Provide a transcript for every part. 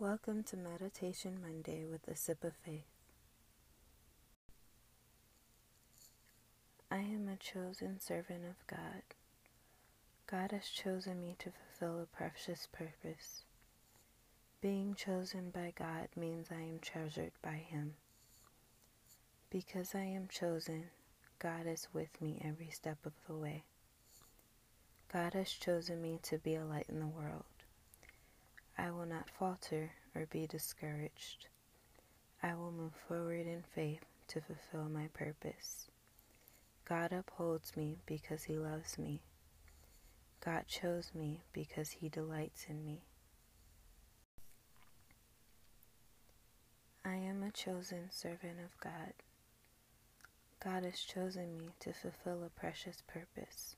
Welcome to Meditation Monday with a Sip of Faith. I am a chosen servant of God. God has chosen me to fulfill a precious purpose. Being chosen by God means I am treasured by Him. Because I am chosen, God is with me every step of the way. God has chosen me to be a light in the world. I will not falter or be discouraged. I will move forward in faith to fulfill my purpose. God upholds me because He loves me. God chose me because He delights in me. I am a chosen servant of God. God has chosen me to fulfill a precious purpose.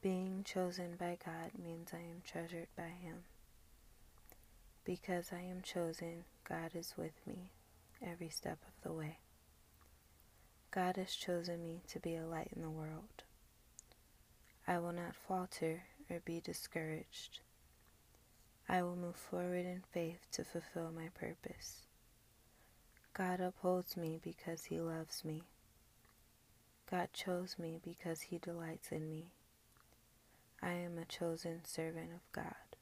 Being chosen by God means I am treasured by Him. Because I am chosen, God is with me every step of the way. God has chosen me to be a light in the world. I will not falter or be discouraged. I will move forward in faith to fulfill my purpose. God upholds me because He loves me. God chose me because He delights in me. I am a chosen servant of God.